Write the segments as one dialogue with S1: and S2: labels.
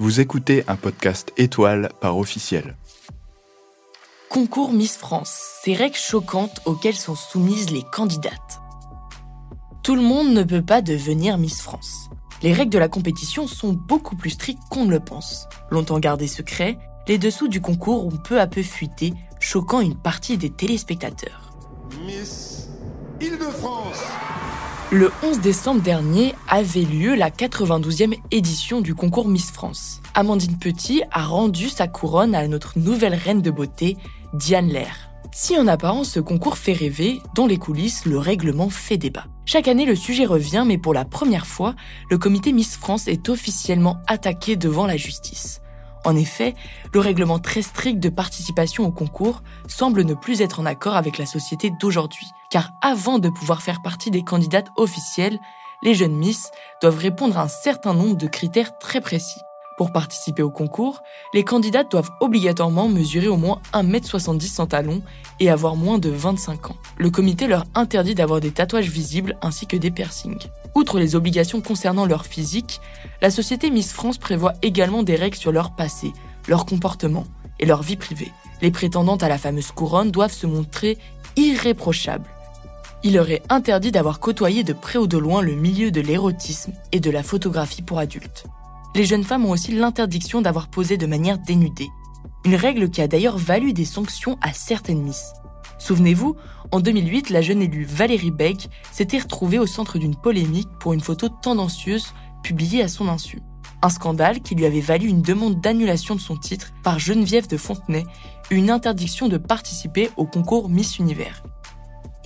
S1: Vous écoutez un podcast étoile par officiel.
S2: Concours Miss France, ces règles choquantes auxquelles sont soumises les candidates. Tout le monde ne peut pas devenir Miss France. Les règles de la compétition sont beaucoup plus strictes qu'on ne le pense. Longtemps gardées secret, les dessous du concours ont peu à peu fuité, choquant une partie des téléspectateurs.
S3: Miss Île-de-France
S2: Le 11 décembre dernier avait lieu la 92e édition du concours Miss France. Amandine Petit a rendu sa couronne à notre nouvelle reine de beauté, Diane Lair. Si en apparence ce concours fait rêver, dans les coulisses, le règlement fait débat. Chaque année, le sujet revient, mais pour la première fois, le comité Miss France est officiellement attaqué devant la justice. En effet, le règlement très strict de participation au concours semble ne plus être en accord avec la société d'aujourd'hui, car avant de pouvoir faire partie des candidates officielles, les jeunes Miss doivent répondre à un certain nombre de critères très précis. Pour participer au concours, les candidates doivent obligatoirement mesurer au moins 1m70 sans talons et avoir moins de 25 ans. Le comité leur interdit d'avoir des tatouages visibles ainsi que des piercings. Outre les obligations concernant leur physique, la société Miss France prévoit également des règles sur leur passé, leur comportement et leur vie privée. Les prétendantes à la fameuse couronne doivent se montrer irréprochables. Il leur est interdit d'avoir côtoyé de près ou de loin le milieu de l'érotisme et de la photographie pour adultes les jeunes femmes ont aussi l'interdiction d'avoir posé de manière dénudée. Une règle qui a d'ailleurs valu des sanctions à certaines Miss. Souvenez-vous, en 2008, la jeune élue Valérie Beck s'était retrouvée au centre d'une polémique pour une photo tendancieuse publiée à son insu. Un scandale qui lui avait valu une demande d'annulation de son titre par Geneviève de Fontenay une interdiction de participer au concours Miss Univers.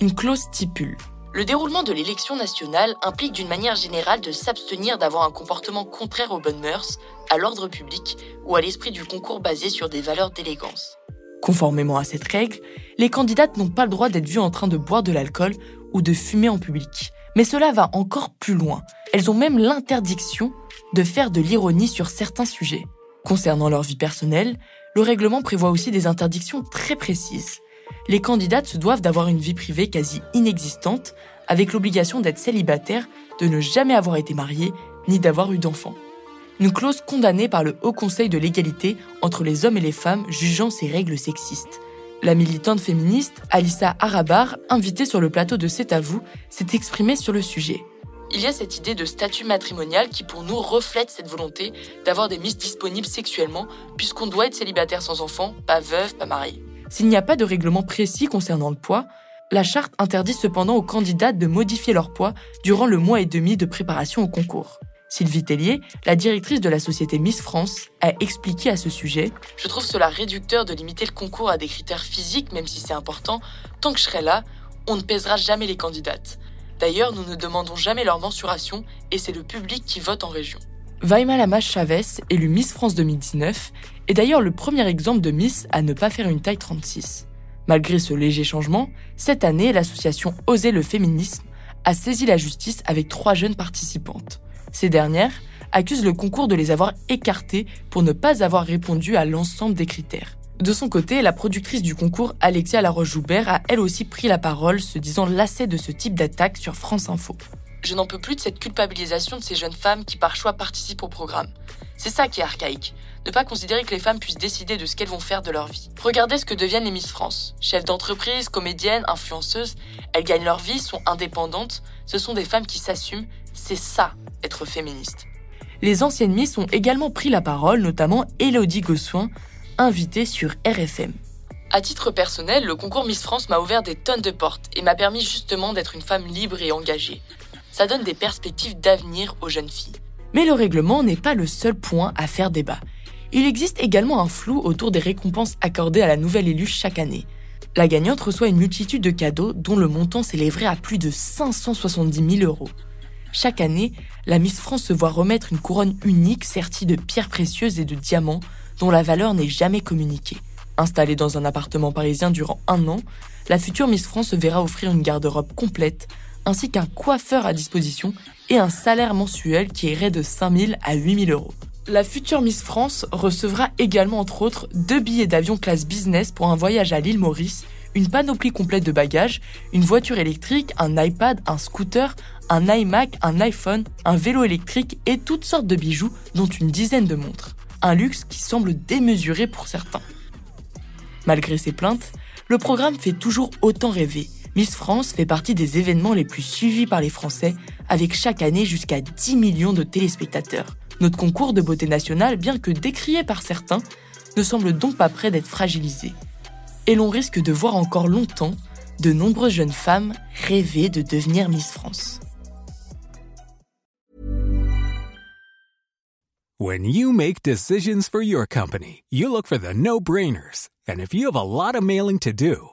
S2: Une clause stipule le déroulement de l'élection nationale implique d'une manière générale de s'abstenir d'avoir un comportement contraire aux bonnes mœurs, à l'ordre public ou à l'esprit du concours basé sur des valeurs d'élégance. Conformément à cette règle, les candidates n'ont pas le droit d'être vues en train de boire de l'alcool ou de fumer en public. Mais cela va encore plus loin. Elles ont même l'interdiction de faire de l'ironie sur certains sujets. Concernant leur vie personnelle, le règlement prévoit aussi des interdictions très précises les candidates se doivent d'avoir une vie privée quasi inexistante, avec l'obligation d'être célibataire, de ne jamais avoir été mariée, ni d'avoir eu d'enfants. Une clause condamnée par le Haut Conseil de l'égalité entre les hommes et les femmes jugeant ces règles sexistes. La militante féministe Alissa Arabar, invitée sur le plateau de C'est à vous, s'est exprimée sur le sujet. Il y a cette idée de statut matrimonial qui pour nous reflète cette volonté d'avoir des miss disponibles sexuellement puisqu'on doit être célibataire sans enfant, pas veuve, pas mariée. S'il n'y a pas de règlement précis concernant le poids, la charte interdit cependant aux candidats de modifier leur poids durant le mois et demi de préparation au concours. Sylvie Tellier, la directrice de la société Miss France, a expliqué à ce sujet Je trouve cela réducteur de limiter le concours à des critères physiques, même si c'est important. Tant que je serai là, on ne pèsera jamais les candidates. D'ailleurs, nous ne demandons jamais leur mensuration et c'est le public qui vote en région. Vaima Lamas Chavez, élue Miss France 2019, est d'ailleurs le premier exemple de Miss à ne pas faire une taille 36. Malgré ce léger changement, cette année, l'association Oser le féminisme a saisi la justice avec trois jeunes participantes. Ces dernières accusent le concours de les avoir écartées pour ne pas avoir répondu à l'ensemble des critères. De son côté, la productrice du concours, Alexia Laroche-Joubert, a elle aussi pris la parole, se disant lassée de ce type d'attaque sur France Info. Je n'en peux plus de cette culpabilisation de ces jeunes femmes qui par choix participent au programme. C'est ça qui est archaïque. Ne pas considérer que les femmes puissent décider de ce qu'elles vont faire de leur vie. Regardez ce que deviennent les Miss France. Chefs d'entreprise, comédiennes, influenceuses, elles gagnent leur vie, sont indépendantes. Ce sont des femmes qui s'assument. C'est ça, être féministe. Les anciennes Miss ont également pris la parole, notamment Elodie Gossuin, invitée sur RFM. À titre personnel, le concours Miss France m'a ouvert des tonnes de portes et m'a permis justement d'être une femme libre et engagée ça donne des perspectives d'avenir aux jeunes filles. Mais le règlement n'est pas le seul point à faire débat. Il existe également un flou autour des récompenses accordées à la nouvelle élue chaque année. La gagnante reçoit une multitude de cadeaux dont le montant s'élèverait à plus de 570 000 euros. Chaque année, la Miss France se voit remettre une couronne unique sertie de pierres précieuses et de diamants dont la valeur n'est jamais communiquée. Installée dans un appartement parisien durant un an, la future Miss France se verra offrir une garde-robe complète, ainsi qu'un coiffeur à disposition et un salaire mensuel qui irait de 5 000 à 8 000 euros. La future Miss France recevra également entre autres deux billets d'avion classe business pour un voyage à l'île Maurice, une panoplie complète de bagages, une voiture électrique, un iPad, un scooter, un iMac, un iPhone, un vélo électrique et toutes sortes de bijoux, dont une dizaine de montres. Un luxe qui semble démesuré pour certains. Malgré ces plaintes, le programme fait toujours autant rêver. Miss France fait partie des événements les plus suivis par les Français, avec chaque année jusqu'à 10 millions de téléspectateurs. Notre concours de beauté nationale, bien que décrié par certains, ne semble donc pas prêt d'être fragilisé. Et l'on risque de voir encore longtemps de nombreuses jeunes femmes rêver de devenir Miss France.
S4: When you make decisions for your company, you look for the no-brainers. And if you have a lot of mailing to do,